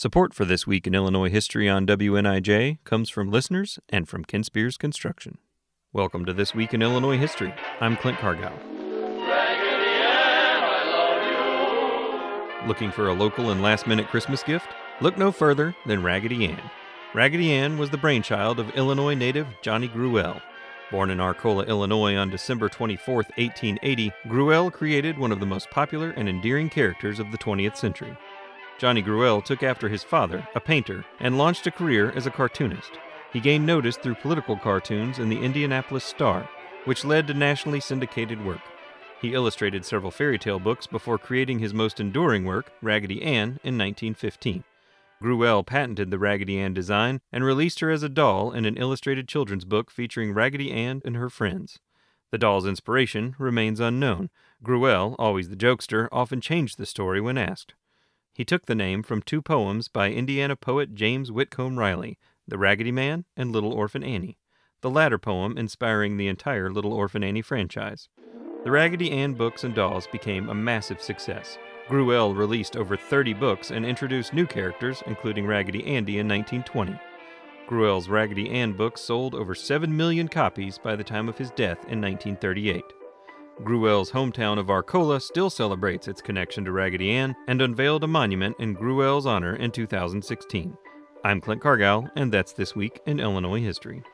Support for This Week in Illinois History on WNIJ comes from listeners and from Ken Spears Construction. Welcome to This Week in Illinois History. I'm Clint Cargow. Looking for a local and last minute Christmas gift? Look no further than Raggedy Ann. Raggedy Ann was the brainchild of Illinois native Johnny Gruelle. Born in Arcola, Illinois on December 24, 1880, Gruelle created one of the most popular and endearing characters of the 20th century. Johnny Gruelle took after his father, a painter, and launched a career as a cartoonist. He gained notice through political cartoons in the Indianapolis Star, which led to nationally syndicated work. He illustrated several fairy tale books before creating his most enduring work, Raggedy Ann, in 1915. Gruelle patented the Raggedy Ann design and released her as a doll in an illustrated children's book featuring Raggedy Ann and her friends. The doll's inspiration remains unknown. Gruelle, always the jokester, often changed the story when asked. He took the name from two poems by Indiana poet James Whitcomb Riley, The Raggedy Man and Little Orphan Annie, the latter poem inspiring the entire Little Orphan Annie franchise. The Raggedy Ann books and dolls became a massive success. Gruelle released over 30 books and introduced new characters, including Raggedy Andy in 1920. Gruelle's Raggedy Ann books sold over 7 million copies by the time of his death in 1938. Gruelle's hometown of Arcola still celebrates its connection to Raggedy Ann and unveiled a monument in Gruelle's honor in 2016. I'm Clint Cargow, and that's This Week in Illinois History.